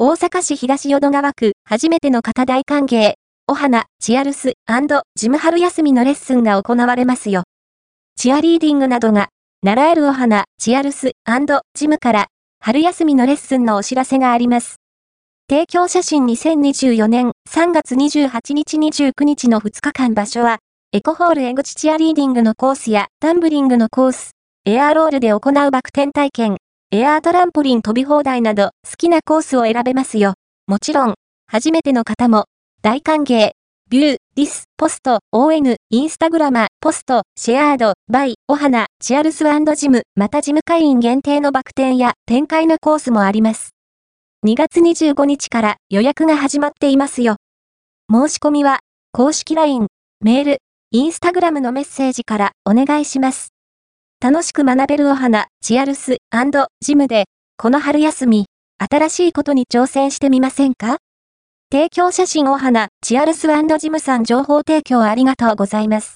大阪市東淀川区、初めての方大歓迎、お花、チアルスジム春休みのレッスンが行われますよ。チアリーディングなどが、習えるお花、チアルスジムから、春休みのレッスンのお知らせがあります。提供写真2024年3月28日29日の2日間場所は、エコホール江口チアリーディングのコースやタンブリングのコース、エアーロールで行うバク転体験、エアートランポリン飛び放題など好きなコースを選べますよ。もちろん、初めての方も、大歓迎。ビュー、ディス、ポスト、ON、インスタグラマ、ポスト、シェアード、バイ、お花、チアルスジム、またジム会員限定のバク転や展開のコースもあります。2月25日から予約が始まっていますよ。申し込みは、公式 LINE、メール、インスタグラムのメッセージからお願いします。楽しく学べるお花、チアルスジムで、この春休み、新しいことに挑戦してみませんか？提供写真お花、チアルスジムさん情報提供ありがとうございます。